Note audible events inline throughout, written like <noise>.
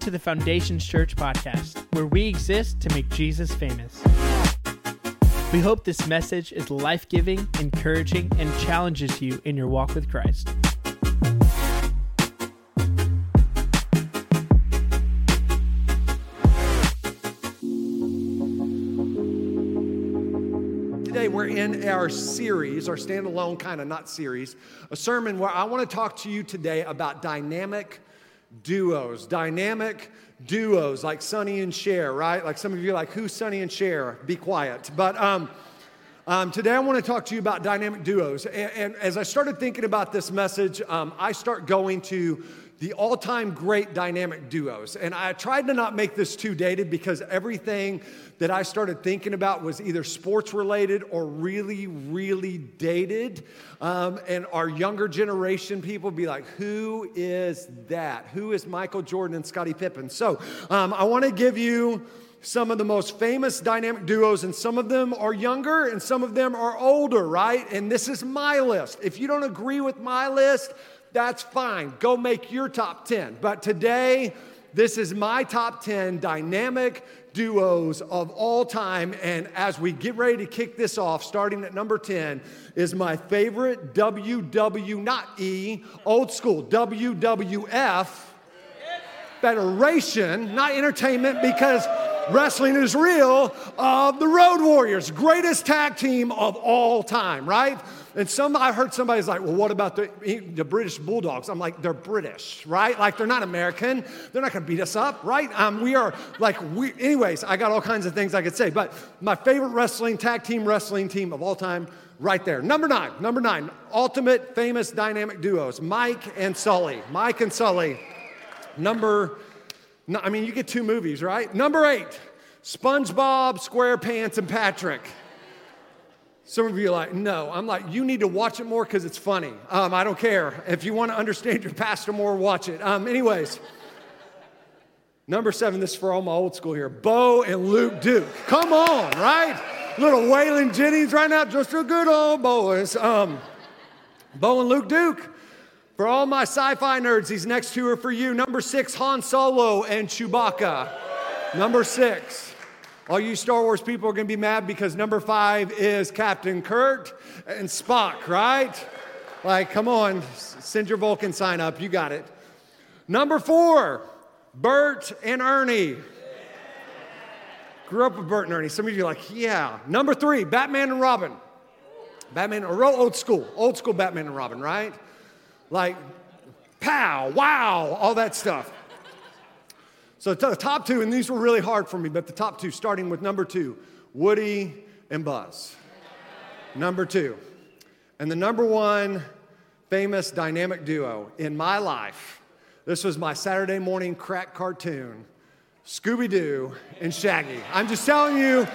To the Foundations Church podcast, where we exist to make Jesus famous. We hope this message is life giving, encouraging, and challenges you in your walk with Christ. Today, we're in our series, our standalone kind of not series, a sermon where I want to talk to you today about dynamic duos. Dynamic duos, like Sonny and Cher, right? Like some of you are like, who's Sonny and Cher? Be quiet. But um, um, today, I want to talk to you about dynamic duos. And, and as I started thinking about this message, um, I start going to the all time great dynamic duos. And I tried to not make this too dated because everything that I started thinking about was either sports related or really, really dated. Um, and our younger generation people be like, who is that? Who is Michael Jordan and Scottie Pippen? So um, I want to give you some of the most famous dynamic duos, and some of them are younger and some of them are older, right? And this is my list. If you don't agree with my list, that's fine. Go make your top 10. But today, this is my top 10 dynamic duos of all time. And as we get ready to kick this off, starting at number 10, is my favorite WW, not E, old school, WWF Federation, not entertainment, because wrestling is real, of the Road Warriors, greatest tag team of all time, right? And some, I heard somebody's like, well, what about the, the British Bulldogs? I'm like, they're British, right? Like, they're not American. They're not gonna beat us up, right? Um, we are like, we, anyways, I got all kinds of things I could say, but my favorite wrestling, tag team wrestling team of all time, right there. Number nine, number nine, ultimate famous dynamic duos, Mike and Sully. Mike and Sully. Number, I mean, you get two movies, right? Number eight, SpongeBob, SquarePants, and Patrick. Some of you are like, no. I'm like, you need to watch it more because it's funny. Um, I don't care. If you want to understand your pastor more, watch it. Um, anyways, number seven, this is for all my old school here Bo and Luke Duke. Come on, right? Little Waylon Jennings right now, just a good old boys. Um, Bo and Luke Duke. For all my sci fi nerds, these next two are for you. Number six, Han Solo and Chewbacca. Number six. All you Star Wars people are gonna be mad because number five is Captain Kirk and Spock, right? Like, come on, send your Vulcan sign up, you got it. Number four, Bert and Ernie. Grew up with Bert and Ernie. Some of you are like, yeah. Number three, Batman and Robin. Batman, or real old school, old school Batman and Robin, right? Like, pow, wow, all that stuff. So the top two, and these were really hard for me, but the top two, starting with number two, Woody and Buzz. Number two. And the number one famous dynamic duo in my life, this was my Saturday morning crack cartoon, Scooby Doo and Shaggy. I'm just telling you,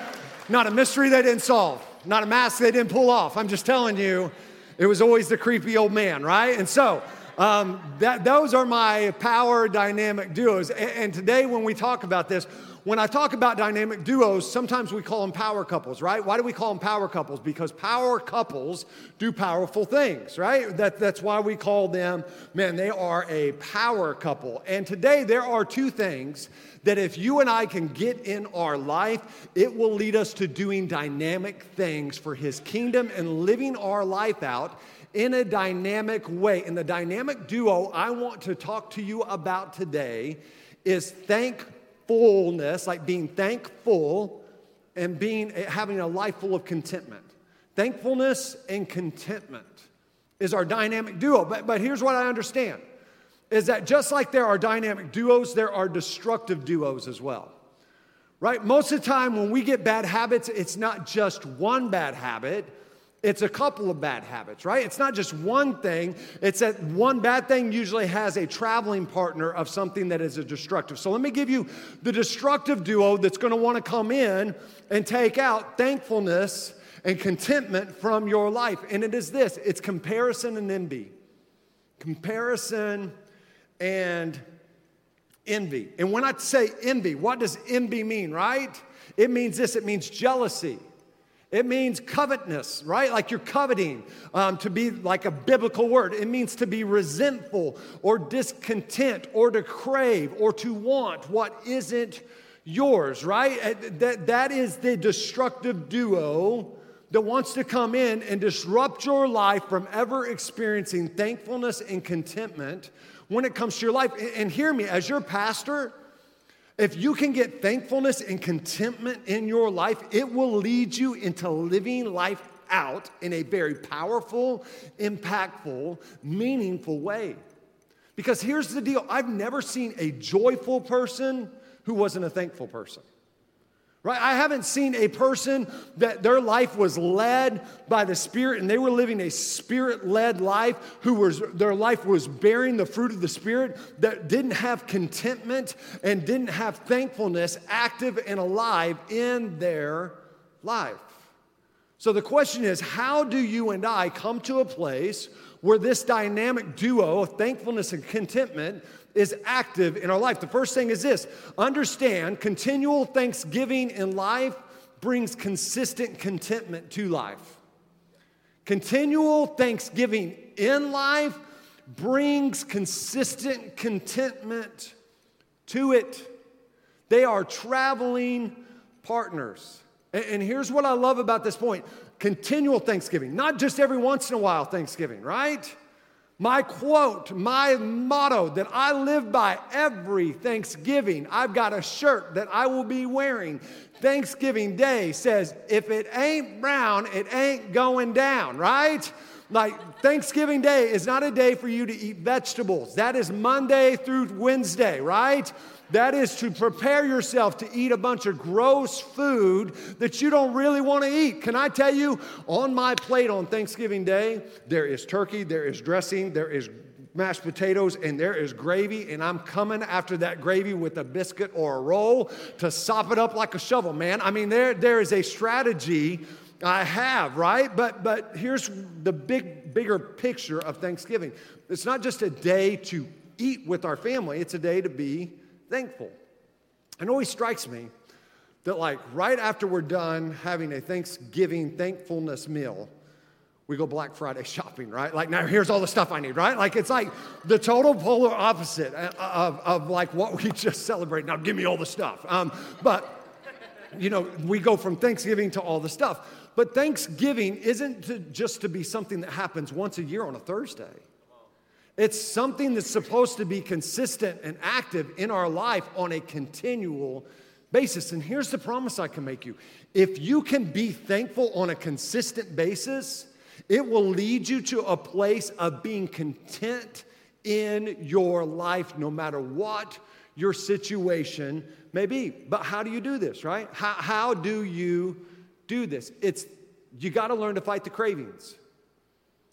not a mystery they didn't solve, not a mask they didn't pull off. I'm just telling you, it was always the creepy old man, right? And so, um, that, those are my power dynamic duos. And, and today, when we talk about this, when I talk about dynamic duos, sometimes we call them power couples, right? Why do we call them power couples? Because power couples do powerful things, right? That, that's why we call them, man, they are a power couple. And today, there are two things that if you and I can get in our life, it will lead us to doing dynamic things for His kingdom and living our life out in a dynamic way. And the dynamic duo I want to talk to you about today is thankfulness, like being thankful and being having a life full of contentment. Thankfulness and contentment is our dynamic duo. But, but here's what I understand is that just like there are dynamic duos, there are destructive duos as well. Right? Most of the time when we get bad habits, it's not just one bad habit, it's a couple of bad habits, right? It's not just one thing. It's that one bad thing usually has a traveling partner of something that is a destructive. So let me give you the destructive duo that's going to want to come in and take out thankfulness and contentment from your life. And it is this it's comparison and envy. Comparison and envy. And when I say envy, what does envy mean, right? It means this it means jealousy. It means covetousness, right? Like you're coveting, um, to be like a biblical word. It means to be resentful or discontent or to crave or to want what isn't yours, right? That, that is the destructive duo that wants to come in and disrupt your life from ever experiencing thankfulness and contentment when it comes to your life. And hear me, as your pastor, if you can get thankfulness and contentment in your life, it will lead you into living life out in a very powerful, impactful, meaningful way. Because here's the deal I've never seen a joyful person who wasn't a thankful person right? I haven't seen a person that their life was led by the Spirit and they were living a Spirit led life, who was, their life was bearing the fruit of the Spirit, that didn't have contentment and didn't have thankfulness active and alive in their life. So the question is how do you and I come to a place where this dynamic duo of thankfulness and contentment is active in our life. The first thing is this understand continual thanksgiving in life brings consistent contentment to life. Continual thanksgiving in life brings consistent contentment to it. They are traveling partners. And, here's what I love about this point continual thanksgiving, not just every once in a while thanksgiving, right? My quote, my motto that I live by every Thanksgiving, I've got a shirt that I will be wearing. Thanksgiving Day says, if it ain't brown, it ain't going down, right? Like Thanksgiving Day is not a day for you to eat vegetables. That is Monday through Wednesday, right? That is to prepare yourself to eat a bunch of gross food that you don't really want to eat. Can I tell you, on my plate on Thanksgiving Day, there is turkey, there is dressing, there is mashed potatoes, and there is gravy, and I'm coming after that gravy with a biscuit or a roll to sop it up like a shovel, man. I mean, there, there is a strategy I have, right? But but here's the big bigger picture of Thanksgiving. It's not just a day to eat with our family, it's a day to be thankful. And it always strikes me that, like, right after we're done having a Thanksgiving thankfulness meal, we go Black Friday <laughs> shopping, right? Like, now here's all the stuff I need, right? Like, it's like the total polar opposite of, of like what we <laughs> just celebrated. Now, give me all the stuff. Um, but, you know, we go from Thanksgiving to all the stuff. But Thanksgiving isn't to, just to be something that happens once a year on a Thursday. It's something that's supposed to be consistent and active in our life on a continual basis. And here's the promise I can make you if you can be thankful on a consistent basis, it will lead you to a place of being content in your life, no matter what your situation may be. But how do you do this, right? How, how do you do this? It's you got to learn to fight the cravings.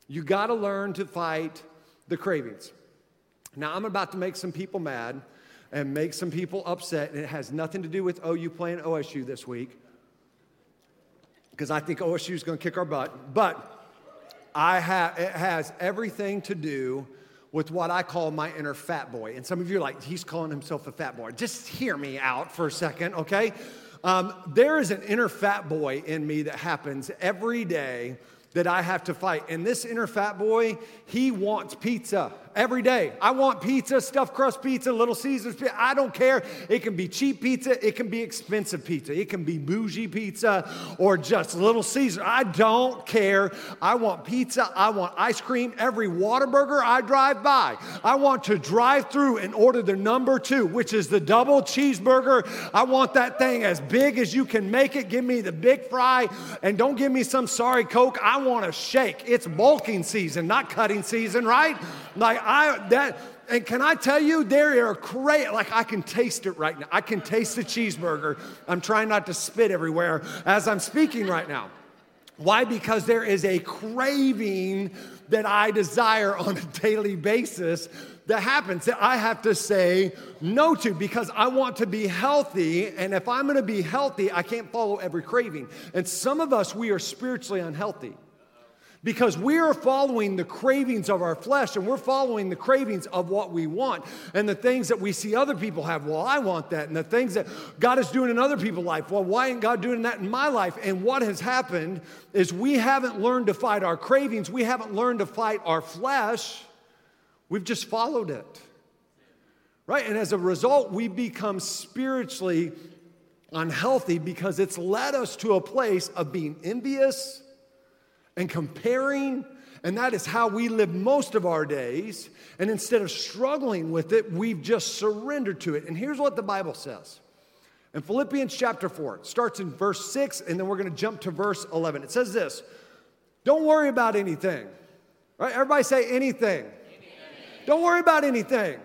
You got to learn to fight the cravings. Now, I'm about to make some people mad and make some people upset, and it has nothing to do with OU playing OSU this week, because I think OSU is going to kick our butt. But I have, it has everything to do with what I call my inner fat boy. And some of you are like, he's calling himself a fat boy. Just hear me out for a second, okay? Um, there is an inner fat boy in me that happens every day that I have to fight. And this inner fat boy, he wants pizza every day. I want pizza, stuffed crust pizza, Little Caesars pizza. I don't care. It can be cheap pizza, it can be expensive pizza, it can be bougie pizza or just Little Caesar. I don't care. I want pizza, I want ice cream. Every Whataburger I drive by, I want to drive through and order the number two, which is the double cheeseburger. I want that thing as big as you can make it. Give me the big fry and don't give me some sorry Coke. I want a shake. It's bulking season, not cutting season, right? Like I that and can I tell you, there are great, like I can taste it right now. I can taste the cheeseburger. I'm trying not to spit everywhere as I'm speaking right now. Why? Because there is a craving that I desire on a daily basis that happens that I have to say no to because I want to be healthy. And if I'm gonna be healthy, I can't follow every craving. And some of us, we are spiritually unhealthy because we are following the cravings of our flesh and we're following the cravings of what we want and the things that we see other people have. Well, I want that. And the things that God is doing in other people's life. Well, why ain't God doing that in my life? And what has happened is we haven't learned to fight our cravings, we haven't learned to fight our flesh. We've just followed it. Right? And as a result, we become spiritually unhealthy because it's led us to a place of being envious and comparing. And that is how we live most of our days. And instead of struggling with it, we've just surrendered to it. And here's what the Bible says in Philippians chapter 4, it starts in verse 6, and then we're going to jump to verse 11. It says this Don't worry about anything. Right? Everybody say anything. Don't worry about anything.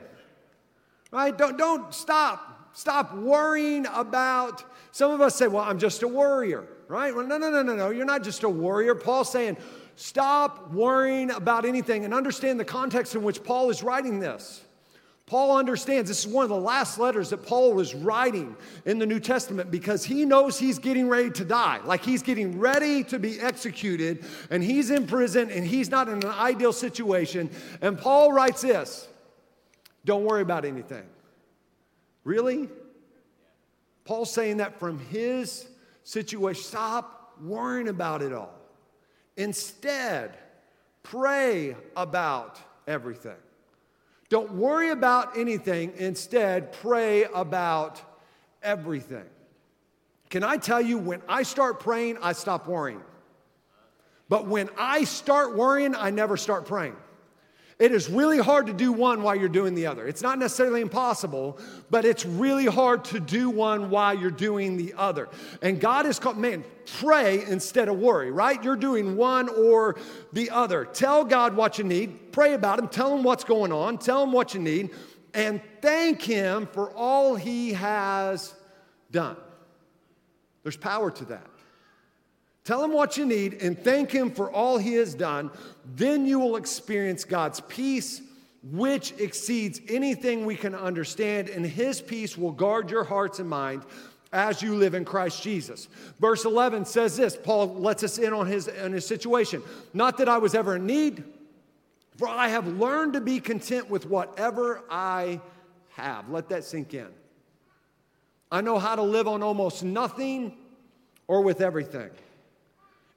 Right? Don't, don't stop. Stop worrying about. Some of us say, well, I'm just a worrier, right? Well, no, no, no, no, no. You're not just a warrior. Paul's saying, stop worrying about anything and understand the context in which Paul is writing this. Paul understands this is one of the last letters that Paul was writing in the New Testament because he knows he's getting ready to die. Like he's getting ready to be executed and he's in prison and he's not in an ideal situation. And Paul writes this Don't worry about anything. Really? Paul's saying that from his situation. Stop worrying about it all. Instead, pray about everything. Don't worry about anything. Instead, pray about everything. Can I tell you, when I start praying, I stop worrying. But when I start worrying, I never start praying. It is really hard to do one while you're doing the other. It's not necessarily impossible, but it's really hard to do one while you're doing the other. And God is called, man, pray instead of worry, right? You're doing one or the other. Tell God what you need, pray about Him, tell Him what's going on, tell Him what you need, and thank Him for all He has done. There's power to that. Tell him what you need and thank him for all he has done. Then you will experience God's peace, which exceeds anything we can understand, and his peace will guard your hearts and mind as you live in Christ Jesus. Verse 11 says this Paul lets us in on his, on his situation. Not that I was ever in need, for I have learned to be content with whatever I have. Let that sink in. I know how to live on almost nothing or with everything.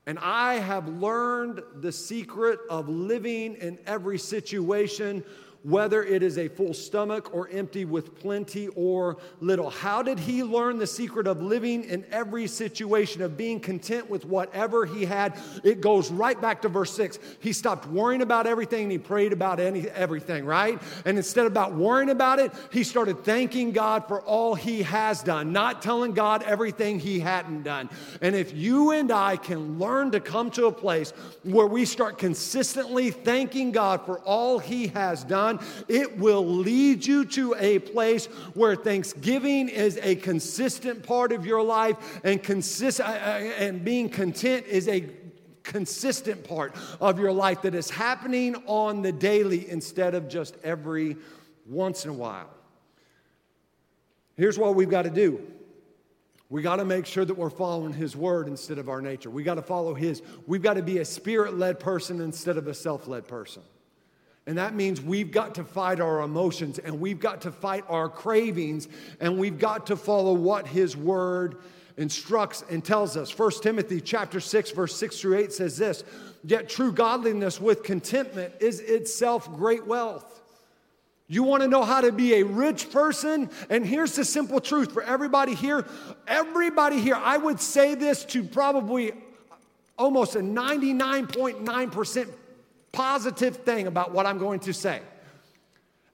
And I have learned the secret of living in every situation whether it is a full stomach or empty with plenty or little. How did he learn the secret of living in every situation, of being content with whatever he had? It goes right back to verse 6. He stopped worrying about everything and he prayed about any, everything, right? And instead of about worrying about it, he started thanking God for all he has done, not telling God everything he hadn't done. And if you and I can learn to come to a place where we start consistently thanking God for all he has done, it will lead you to a place where Thanksgiving is a consistent part of your life and, consist- uh, uh, and being content is a consistent part of your life that is happening on the daily instead of just every once in a while. Here's what we've got to do. We got to make sure that we're following His word instead of our nature. We got to follow His. We've got to be a spirit led person instead of a self led person. And that means we've got to fight our emotions and we've got to fight our cravings and we've got to follow what his word instructs and tells us. 1 Timothy chapter 6 verse 6 through 8 says this, yet true godliness with contentment is itself great wealth. You want to know how to be a rich person? And here's the simple truth for everybody here. Everybody here, I would say this to probably almost a 99.9% positive thing about what I'm going to say.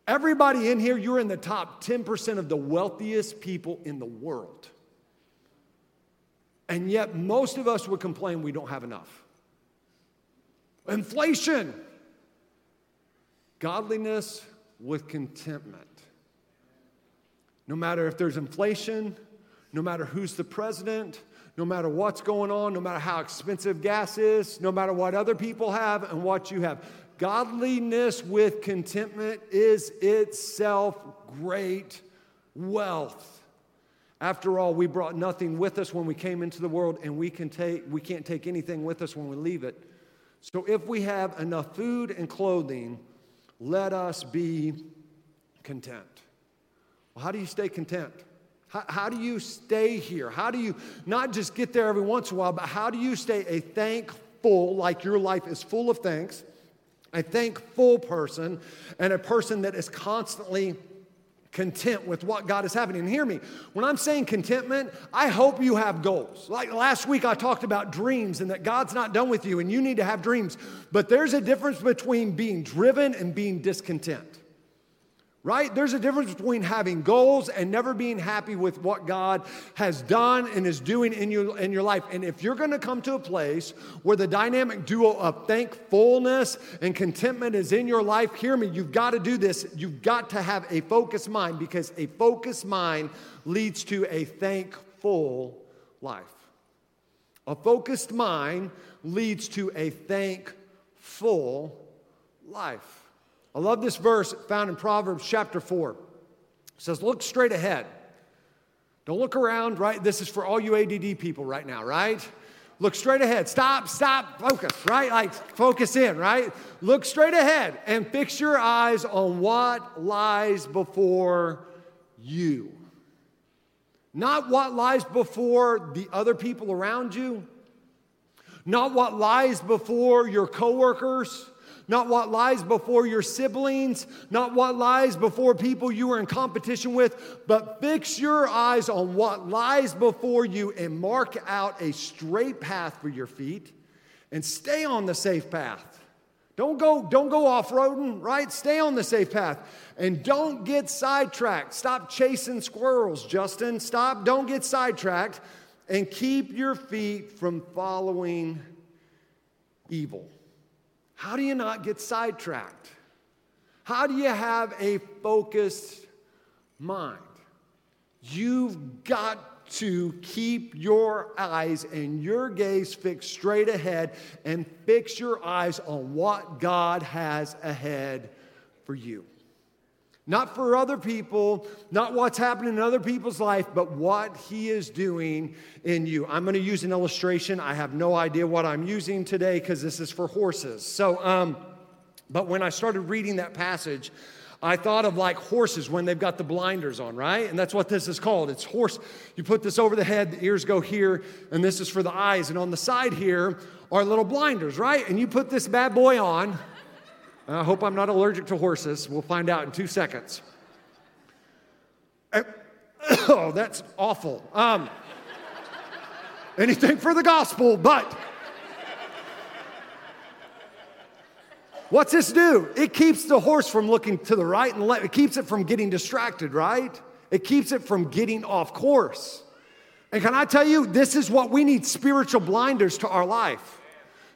Everybody in here, you're in the top 10% of the wealthiest people in the world. And yet, most of us would complain we don't have enough. Inflation, godliness with contentment. No matter if there's inflation, no matter who's the president, no matter what's going on, no matter how expensive gas is, no matter what other people have and what you have. Godliness with contentment is itself great wealth. After all, we brought nothing with us when we came into the world, and we, can take, we can't take anything with us when we leave it. So if we have enough food and clothing, let us be content. Well, how do you stay content? How, how, do you stay here? How do you not just get there every once in a while, but how do you stay a thankful, like your life is full of thanks, a thankful person, and a person that is constantly content with what God is happening. And hear me, when I'm saying contentment, I hope you have goals. Like last week, I talked about dreams and that God's not done with you and you need to have dreams. But there's a difference between being driven and being discontent right? There's a difference between having goals and never being happy with what God has done and is doing in, you, in your life. And if you're gonna come to a place where the dynamic duo of thankfulness and contentment is in your life, hear me, you've got to do this. You've got to have a focused mind because a focused mind leads to a thankful life. A focused mind leads to a thankful life. I love this verse found in Proverbs chapter 4. It says, Look straight ahead. Don't look around, right? This is for all you ADD people right now, right? Look straight ahead. Stop, stop, focus, right? Like focus in, right? Look straight ahead and fix your eyes on what lies before you. Not what lies before the other people around you, not what lies before your coworkers not what lies before your siblings, not what lies before people you are in competition with, but fix your eyes on what lies before you and mark out a straight path for your feet and stay on the safe path. Don't go, don't go off-roading, right? Stay on the safe path. And don't get sidetracked. Stop chasing squirrels, Justin. Stop, don't get sidetracked. And keep your feet from following evil. How do you not get sidetracked? How do you have a focused mind? You've got to keep your eyes and your gaze fixed straight ahead and fix your eyes on what God has ahead for you. Not for other people, not what's happening in other people's life, but what He is doing in you. I'm going to use an illustration. I have no idea what I'm using today because this is for horses. So, um, but when I started reading that passage, I thought of like horses when they've got the blinders on, right? And that's what this is called. It's horse. You put this over the head, the ears go here, and this is for the eyes. And on the side here are little blinders, right? And you put this bad boy on. I hope I'm not allergic to horses. We'll find out in two seconds. <coughs> Oh, that's awful. Um, anything for the gospel, but what's this do? It keeps the horse from looking to the right and left. It keeps it from getting distracted, right? It keeps it from getting off course. And can I tell you, this is what we need spiritual blinders to our life.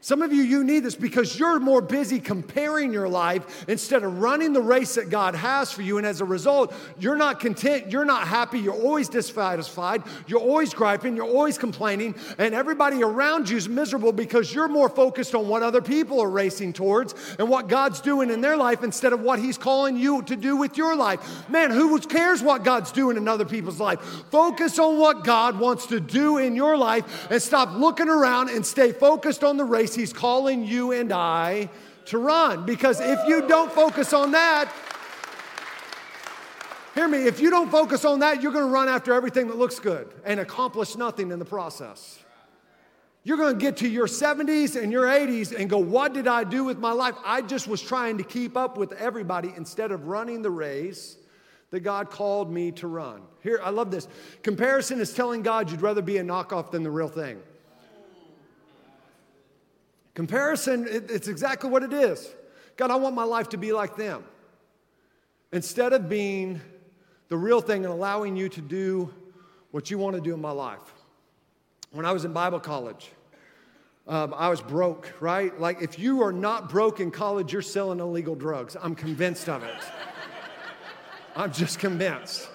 Some of you, you need this because you're more busy comparing your life instead of running the race that God has for you. And as a result, you're not content, you're not happy, you're always dissatisfied, you're always griping, you're always complaining, and everybody around you is miserable because you're more focused on what other people are racing towards and what God's doing in their life instead of what He's calling you to do with your life. Man, who cares what God's doing in other people's life? Focus on what God wants to do in your life and stop looking around and stay focused on the race race He's calling you and I to run. Because if you don't focus on that, hear me, if you don't focus on that, you're going to run after everything that looks good and accomplish nothing in the process. You're going to get to your 70s and your 80s and go, What did I do with my life? I just was trying to keep up with everybody instead of running the race that God called me to run. Here, I love this. Comparison is telling God you'd rather be a knockoff than the real thing. Comparison, it, it's exactly what it is. God, I want my life to be like them. Instead of being the real thing and allowing you to do what you want to do in my life. When I was in Bible college, um, I was broke, right? Like, if you are not broke in college, you're selling illegal drugs. I'm convinced of it. I'm just convinced.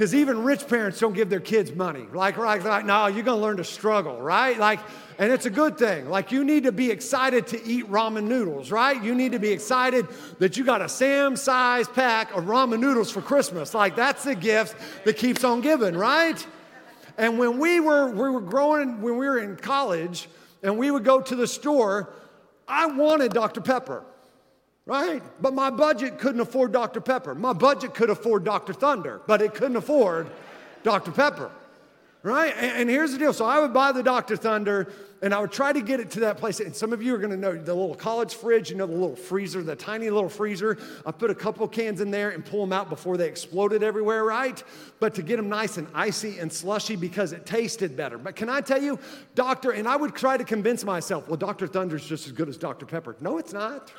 Because even rich parents don't give their kids money. Like, like, like no, you're gonna learn to struggle, right? Like, and it's a good thing. Like, you need to be excited to eat ramen noodles, right? You need to be excited that you got a Sam size pack of ramen noodles for Christmas. Like, that's the gift that keeps on giving, right? And when we were, we were growing, when we were in college, and we would go to the store, I wanted Dr. Pepper right? But my budget couldn't afford Dr. Pepper. My budget could afford Dr. Thunder, but it couldn't afford Dr. Pepper, right? And, and, here's the deal. So I would buy the Dr. Thunder and I would try to get it to that place. And some of you are going to know the little college fridge, you know, the little freezer, the tiny little freezer. I put a couple cans in there and pull them out before they exploded everywhere, right? But to get them nice and icy and slushy because it tasted better. But can I tell you, Dr. And I would try to convince myself, well, Dr. Thunder's just as good as Dr. Pepper. No, it's not.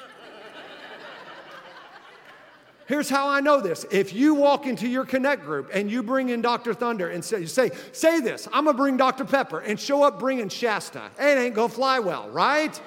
Here's how I know this. If you walk into your connect group and you bring in Dr. Thunder and say, say, say this, I'm gonna bring Dr. Pepper and show up bringing Shasta, it ain't gonna fly well, right?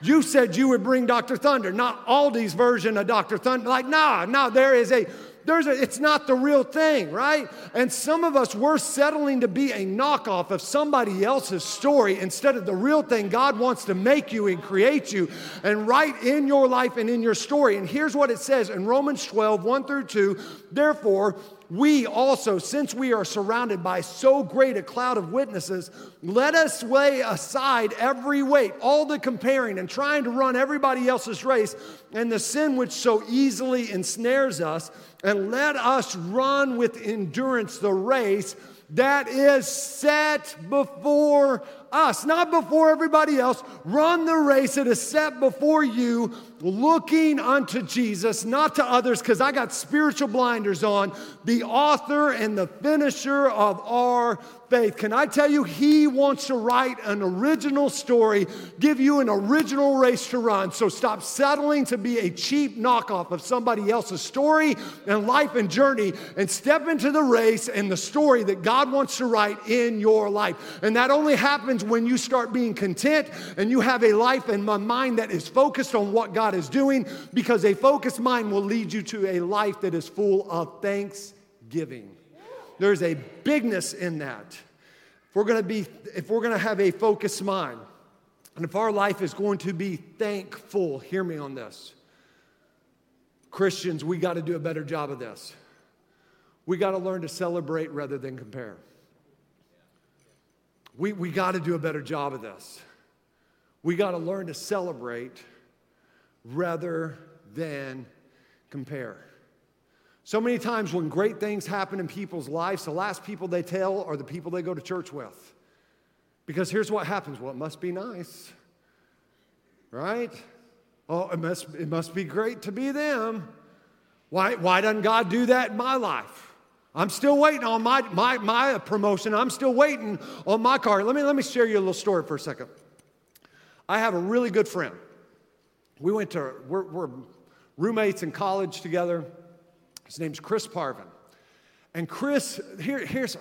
You said you would bring Dr. Thunder, not Aldi's version of Dr. Thunder. Like, nah, nah, there is a there's a, it's not the real thing, right? And some of us, we're settling to be a knockoff of somebody else's story instead of the real thing God wants to make you and create you and write in your life and in your story. And here's what it says in Romans 12, 1 through 2. Therefore, we also, since we are surrounded by so great a cloud of witnesses, let us lay aside every weight, all the comparing and trying to run everybody else's race, and the sin which so easily ensnares us, and let us run with endurance the race that is set before us, not before everybody else. Run the race that is set before you, looking unto Jesus, not to others, because I got spiritual blinders on, the author and the finisher of our faith. Can I tell you, He wants to write an original story, give you an original race to run. So stop settling to be a cheap knockoff of somebody else's story and life and journey and step into the race and the story that God wants to write in your life. And that only happens when you start being content and you have a life and a mind that is focused on what God is doing because a focused mind will lead you to a life that is full of thanksgiving. There's a bigness in that. If we're to be if we're to have a focused mind and if our life is going to be thankful, hear me on this. Christians, we got to do a better job of this. We got to learn to celebrate rather than compare. We, we got to do a better job of this. We got to learn to celebrate rather than compare. So many times when great things happen in people's lives, the last people they tell are the people they go to church with. Because here's what happens well, it must be nice, right? Oh, it must, it must be great to be them. Why, why doesn't God do that in my life? I'm still waiting on my, my, my promotion. I'm still waiting on my car. Let me, let me share you a little story for a second. I have a really good friend. We went to, we're, we're roommates in college together. His name's Chris Parvin. And Chris, here, here's,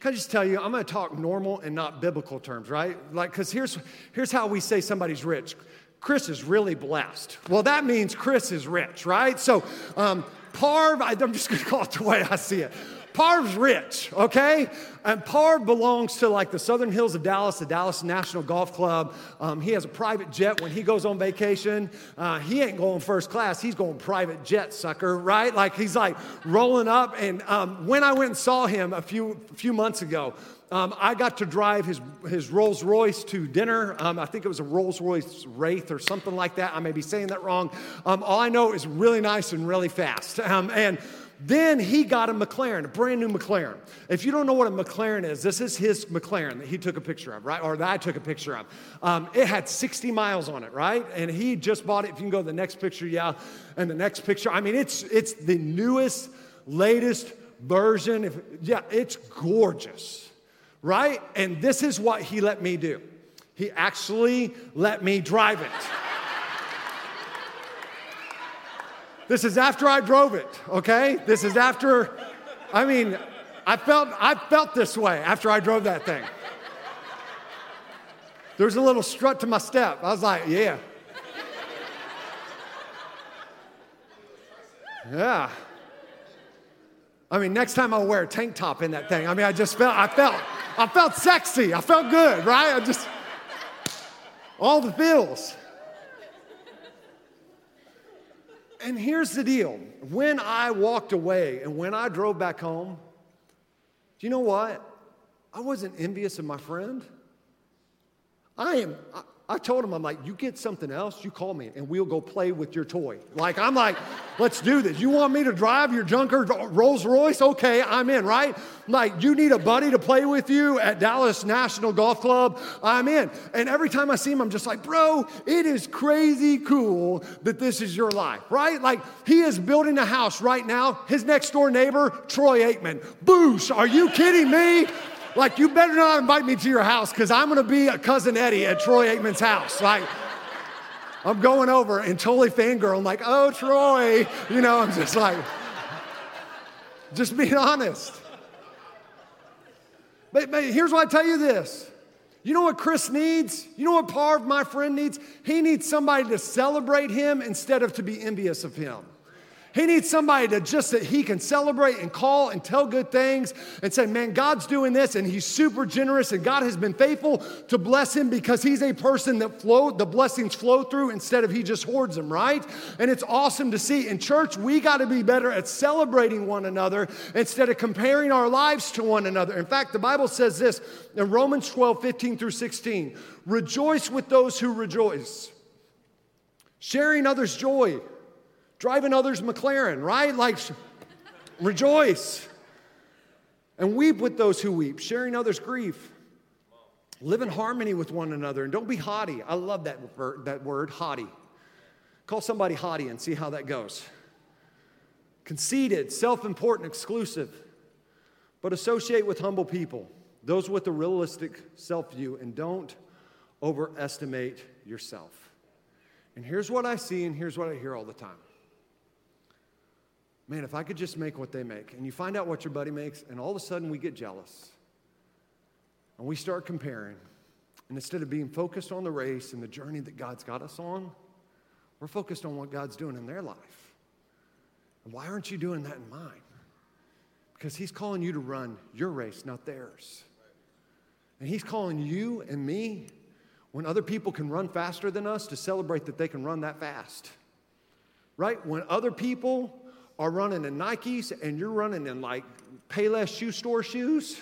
can I just tell you, I'm gonna talk normal and not biblical terms, right? Like, because here's, here's how we say somebody's rich. Chris is really blessed. Well, that means Chris is rich, right? So, um, Parv, I'm just gonna <laughs> call it the way I see it. Parv's rich, okay? And Parv belongs to like the Southern Hills of Dallas, the Dallas National Golf Club. Um, he has a private jet when he goes on vacation. Uh, he ain't going first class, he's going private jet, sucker, right? Like he's like rolling up. And um, when I went and saw him a few, few months ago, um, I got to drive his, his Rolls Royce to dinner. Um, I think it was a Rolls Royce Wraith or something like that. I may be saying that wrong. Um, all I know is really nice and really fast. <laughs> Um, and then he got a McLaren, a brand new McLaren. If you don't know what a McLaren is, this is his McLaren that he took a picture of, right? Or that I took a picture of. Um, it had 60 miles on it, right? And he just bought it. If you can go to the next picture, yeah. And the next picture, I mean, it's, it's the newest, latest version. If, yeah, it's gorgeous, right? And this is what he let me do. He actually let me drive it. This is after I drove it, okay? This is after, I mean, I felt, I felt this way after I drove that thing. There was a little strut to my step. I was like, yeah. Yeah. I mean, next time I'll wear a tank top in that thing. I mean, I just felt, I felt, I felt sexy. I felt good, right? I just, all the feels. And here's the deal when I walked away and when I drove back home, do you know what? I wasn't envious of my friend. I am, I, told him, I'm like, you get something else, you call me and we'll go play with your toy. Like, I'm like, let's do this. You want me to drive your junker uh, Rolls Royce? Okay, I'm in, right? Like, you need a buddy to play with you at Dallas National Golf Club? I'm in. And every time I see him, I'm just like, bro, it is crazy cool that this is your life, right? Like, he is building a house right now. His next door neighbor, Troy Aikman. Boosh, are you kidding me? Like, you better not invite me to your house because I'm going to be a cousin Eddie at Troy Aikman's house. Like, I'm going over and totally fangirl. I'm like, oh, Troy. You know, I'm just like, just being honest. But, but here's why I tell you this. You know what Chris needs? You know what Parv, my friend, needs? He needs somebody to celebrate him instead of to be envious of him. He needs somebody to just that he can celebrate and call and tell good things and say, man, God's doing this and he's super generous and God has been faithful to bless him because he's a person that flow, the blessings flow through instead of he just hoards them, right? And it's awesome to see. In church, we got to be better at celebrating one another instead of comparing our lives to one another. In fact, the Bible says this in Romans 12, 15 through 16 rejoice with those who rejoice, sharing others' joy driving others' McLaren, right? Like, rejoice and weep with those who weep, sharing others' grief. Live in harmony with one another and don't be haughty. I love that that word haughty. Call somebody haughty and see how that goes. Conceited, self important, exclusive, but associate with humble people, those with a realistic self view, and don't overestimate yourself. And here's what I see, and here's what I hear all the time man, if I could just make what they make. And you find out what your buddy makes, and all of a sudden we get jealous. And we start comparing. And instead of being focused on the race and the journey that God's got us on, we're focused on what God's doing in their life. And why aren't you doing that in mine? Because He's calling you to run your race, not theirs. And He's calling you and me, when other people can run faster than us, to celebrate that they can run that fast. Right? When other people are running in Nikes and you're running in like Payless shoe store shoes.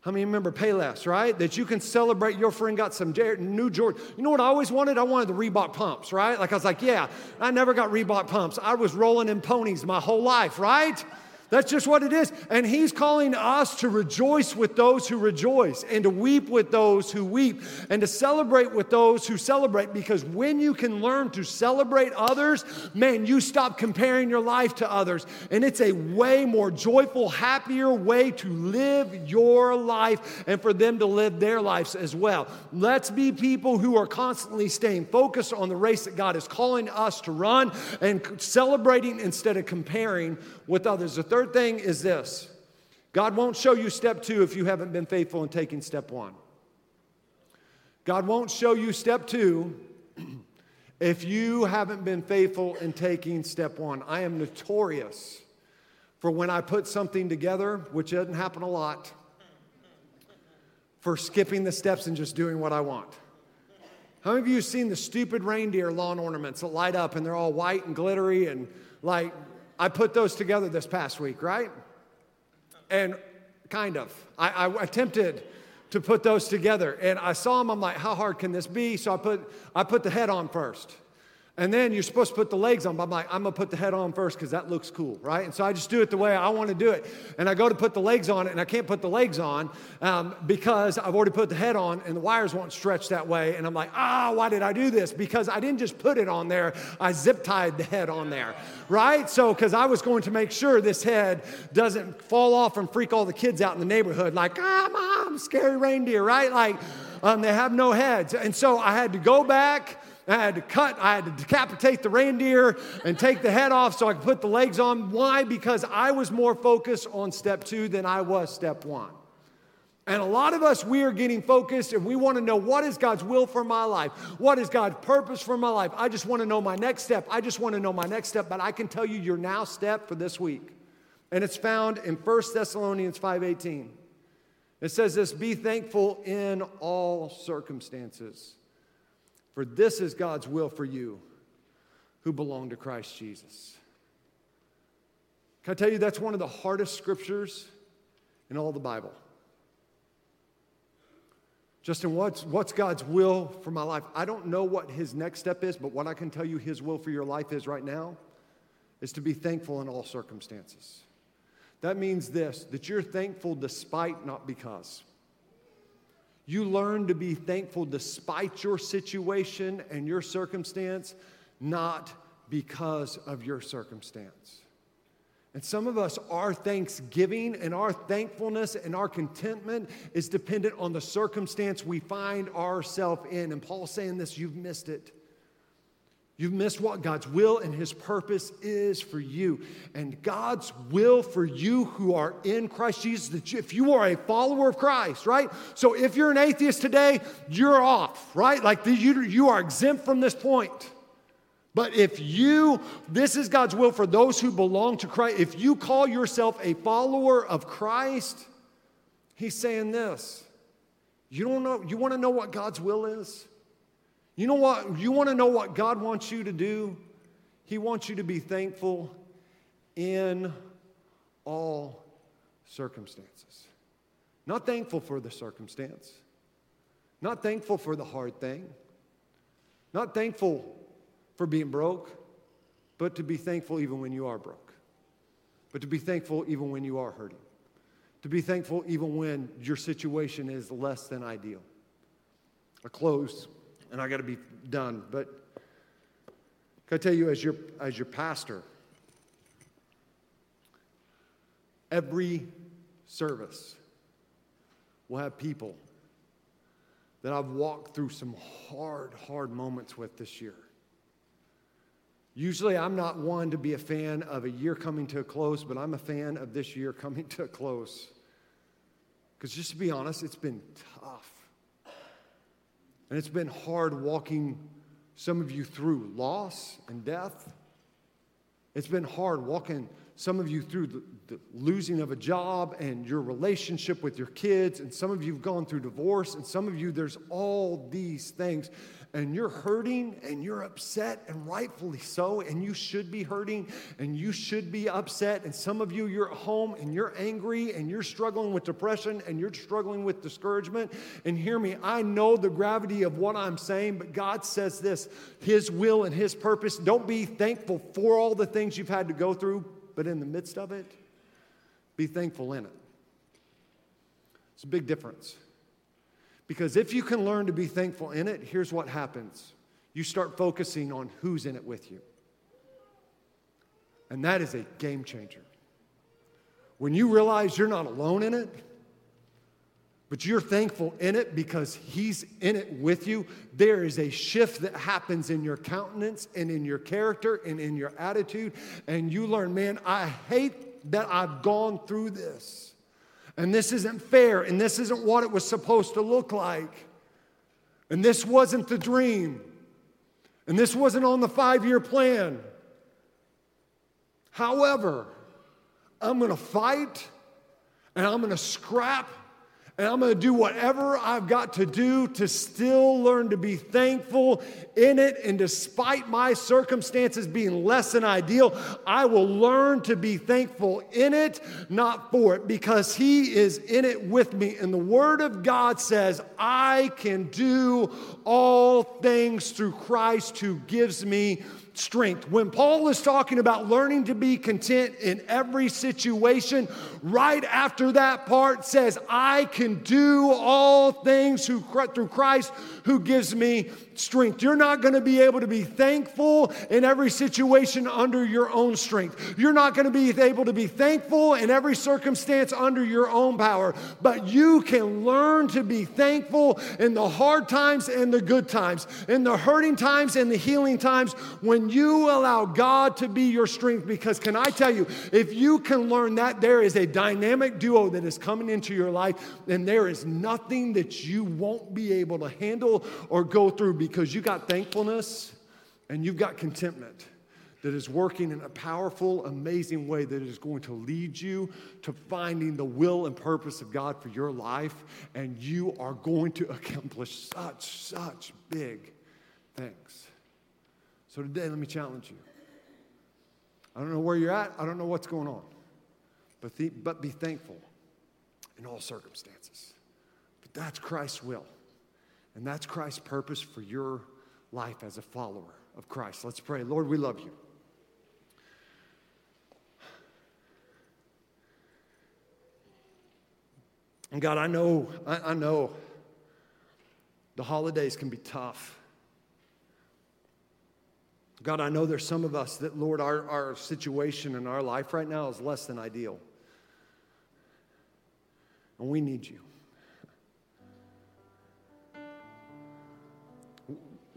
How many remember Payless, right? That you can celebrate your friend got some new Jordan. You know what I always wanted? I wanted the Reebok pumps, right? Like I was like, yeah, I never got Reebok pumps. I was rolling in ponies my whole life, right? That's just what it is. And he's calling us to rejoice with those who rejoice and to weep with those who weep and to celebrate with those who celebrate because when you can learn to celebrate others, man, you stop comparing your life to others. And it's a way more joyful, happier way to live your life and for them to live their lives as well. Let's be people who are constantly staying focused on the race that God is calling us to run and celebrating instead of comparing with others. The third thing is this God won't show you step two if you haven't been faithful in taking step one. God won't show you step two <clears throat> if you haven't been faithful in taking step one. I am notorious for when I put something together, which doesn't happen a lot, for skipping the steps and just doing what I want. How many of you have seen the stupid reindeer lawn ornaments that light up and they're all white and glittery and like I put those together this past week, right? And kind of. I, I, attempted to put those together and I saw them. I'm like, how hard can this be? So I put, I put the head on first. And then you're supposed to put the legs on, but I'm like, I'm gonna put the head on first because that looks cool, right? And so I just do it the way I wanna do it. And I go to put the legs on it, and I can't put the legs on um, because I've already put the head on, and the wires won't stretch that way. And I'm like, ah, why did I do this? Because I didn't just put it on there, I zip tied the head on there, right? So, because I was going to make sure this head doesn't fall off and freak all the kids out in the neighborhood, like, ah, mom, scary reindeer, right? Like, um, they have no heads. And so I had to go back I had to cut, I had to decapitate the reindeer and take the head off so I could put the legs on. Why? Because I was more focused on step two than I was step one. And a lot of us, we are getting focused and we want to know what is God's will for my life? What is God's purpose for my life? I just want to know my next step. I just want to know my next step. But I can tell you your now step for this week And it's found in 1 Thessalonians 5:18. It says this, be thankful in all circumstances. For this is God's will for you who belong to Christ Jesus. Can I tell you that's one of the hardest scriptures in all the Bible? Justin, what's, what's God's will for my life? I don't know what his next step is, but what I can tell you his will for your life is right now is to be thankful in all circumstances. That means this that you're thankful despite, not because. You learn to be thankful despite your situation and your circumstance, not because of your circumstance. And some of us, our thanksgiving and our thankfulness and our contentment is dependent on the circumstance we find ourselves in. And Paul's saying this, you've missed it. You've missed what God's will and His purpose is for you. And God's will for you who are in Christ Jesus, if you are a follower of Christ, right? So if you're an atheist today, you're off, right? Like the, you, you are exempt from this point. But if you, this is God's will for those who belong to Christ, if you call yourself a follower of Christ, He's saying this. You don't know, you want to know what God's will is? You know what? You want to know what God wants you to do? He wants you to be thankful in all circumstances. Not thankful for the circumstance, not thankful for the hard thing, not thankful for being broke, but to be thankful even when you are broke, but to be thankful even when you are hurting, to be thankful even when your situation is less than ideal. I close, and I got to be done, but can I tell you, as your, as your pastor, every service will have people that I've walked through some hard, hard moments with this year. Usually, I'm not one to be a fan of a year coming to a close, but I'm a fan of this year coming to a close. Because just to be honest, it's been tough. And it's been hard walking some of you through loss and death. It's been hard walking some of you through the, the, losing of a job and your relationship with your kids, and some of you have gone through divorce, and some of you, there's all these things and you're hurting and you're upset, and rightfully so, and you should be hurting and you should be upset. And some of you, you're at home and you're angry and you're struggling with depression and you're struggling with discouragement. And hear me, I know the gravity of what I'm saying, but God says this His will and His purpose. Don't be thankful for all the things you've had to go through, but in the midst of it, be thankful in it. It's a big difference. Because if you can learn to be thankful in it, here's what happens you start focusing on who's in it with you. And that is a game changer. When you realize you're not alone in it, but you're thankful in it because He's in it with you, there is a shift that happens in your countenance and in your character and in your attitude. And you learn, man, I hate that I've gone through this and this isn't fair, and this isn't what it was supposed to look like. And this wasn't the dream, and this wasn't on the five year plan. However, I'm gonna fight and I'm gonna scrap and I'm going to do whatever I've got to do to still learn to be thankful in it. And despite my circumstances being less than ideal, I will learn to be thankful in it, not for it, because He is in it with me. And the Word of God says, I can do all things through Christ who gives me strength. When Paul is talking about learning to be content in every situation, right after that part says, I can do all things through Christ who gives me strength. You're not going to be able to be thankful in every situation under your own strength. You're not going to be able to be thankful in every circumstance under your own power, but you can learn to be thankful in the hard times and the good times, in the hurting times and the healing times when you allow God to be your strength. Because, can I tell you, if you can learn that, there is a dynamic duo that is coming into your life, and there is nothing that you won't be able to handle or go through because you got thankfulness and you've got contentment that is working in a powerful, amazing way that is going to lead you to finding the will and purpose of God for your life. And you are going to accomplish such, such big things. So today, let me challenge you. I don't know where you're at, I don't know what's going on, but, the, but be thankful in all circumstances. But that's Christ's will, and that's Christ's purpose for your life as a follower of Christ. Let's pray. Lord, we love you. And God, I know, I, I know the holidays can be tough. God, I know there's some of us that, Lord, our, our situation in our life right now is less than ideal. And we need you.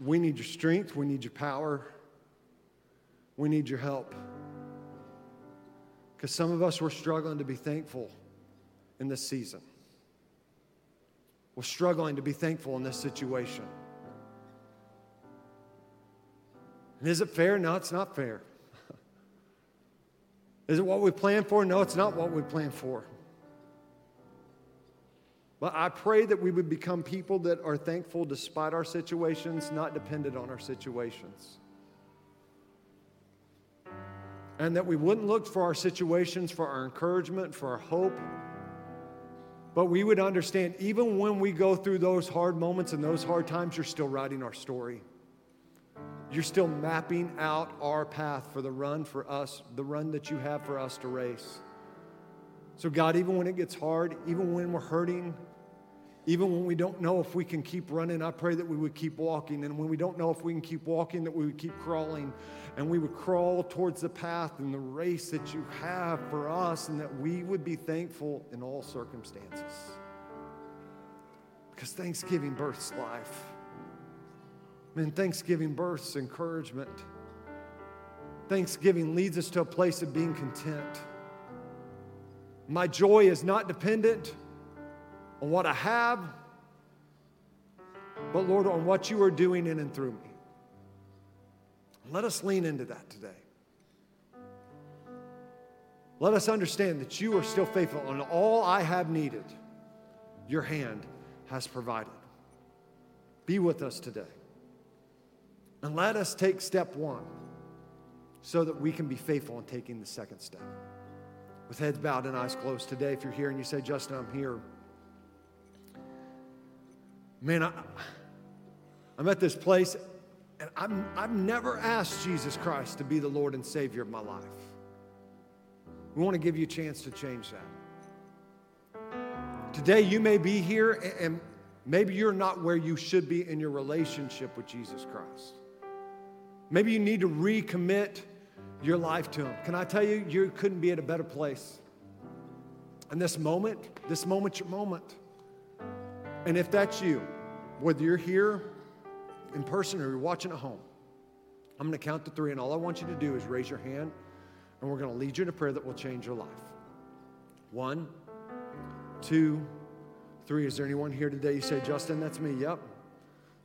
We need your strength. We need your power. We need your help. Because some of us, we're struggling to be thankful in this season. We're struggling to be thankful in this situation. And is it fair? No, it's not fair. <laughs> is it what we planned for? No, it's not what we planned for. But I pray that we would become people that are thankful despite our situations, not dependent on our situations. And that we wouldn't look for our situations for our encouragement, for our hope, but we would understand even when we go through those hard moments and those hard times, you're still writing our story. You're still mapping out our path for the run for us, the run that you have for us to race. So, God, even when it gets hard, even when we're hurting, even when we don't know if we can keep running, I pray that we would keep walking. And when we don't know if we can keep walking, that we would keep crawling. And we would crawl towards the path and the race that you have for us, and that we would be thankful in all circumstances. Because Thanksgiving births life. Man, Thanksgiving births encouragement. Thanksgiving leads us to a place of being content. My joy is not dependent on what I have, but Lord, on what you are doing in and through me. Let us lean into that today. Let us understand that you are still faithful, and all I have needed, your hand has provided. Be with us today. And let us take step one so that we can be faithful in taking the second step. With heads bowed and eyes closed today, if you're here and you say, Justin, I'm here man, I, I'm at this place and I'm, I've never asked Jesus Christ to be the Lord and Savior of my life. We want to give you a chance to change that. Today, you may be here and maybe you're not where you should be in your relationship with Jesus Christ. Maybe you need to recommit your life to Him. Can I tell you, you couldn't be at a better place. And this moment, this moment's your moment. And if that's you, whether you're here in person or you're watching at home, I'm going to count to three, and all I want you to do is raise your hand, and we're going to lead you in a prayer that will change your life. One, two, three. Is there anyone here today? You say, Justin, that's me. Yep.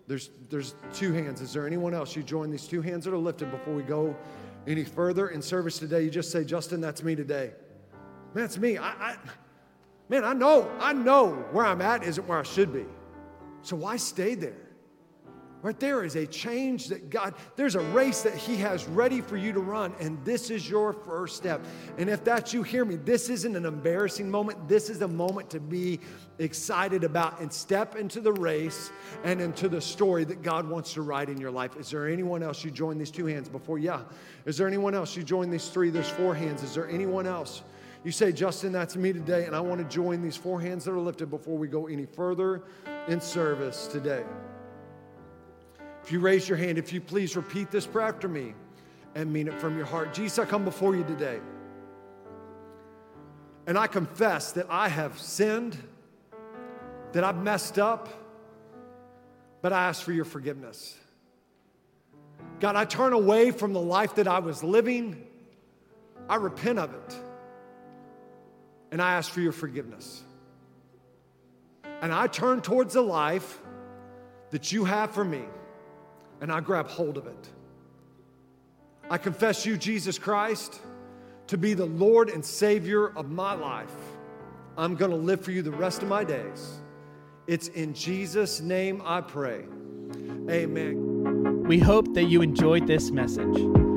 There's, there's two hands. Is there anyone else? You join these two hands that are lifted before we go any further in service today. You just say, Justin, that's me today. Man, that's me. I, I Man, I know, I know where I'm at isn't where I should be. So why stay there? Right there is a change that God, there's a race that He has ready for you to run, and this is your first step. And if that's you, hear me. This isn't an embarrassing moment. This is a moment to be excited about and step into the race and into the story that God wants to write in your life. Is there anyone else you join these two hands before? Yeah. Is there anyone else you join these three? There's four hands. Is there anyone else? You say, Justin, that's me today, and I want to join these four hands that are lifted before we go any further in service today. If you raise your hand, if you please repeat this prayer after me and mean it from your heart. Jesus, I come before you today. And I confess that I have sinned, that I've messed up, but I ask for your forgiveness. God, I turn away from the life that I was living. I repent of it and I ask for your forgiveness. And I turn towards the life that you have for me, and I grab hold of it. I confess you, Jesus Christ, to be the Lord and Savior of my life. I'm going to live for you the rest of my days. It's in Jesus' name I pray. Amen. We hope that you enjoyed this message.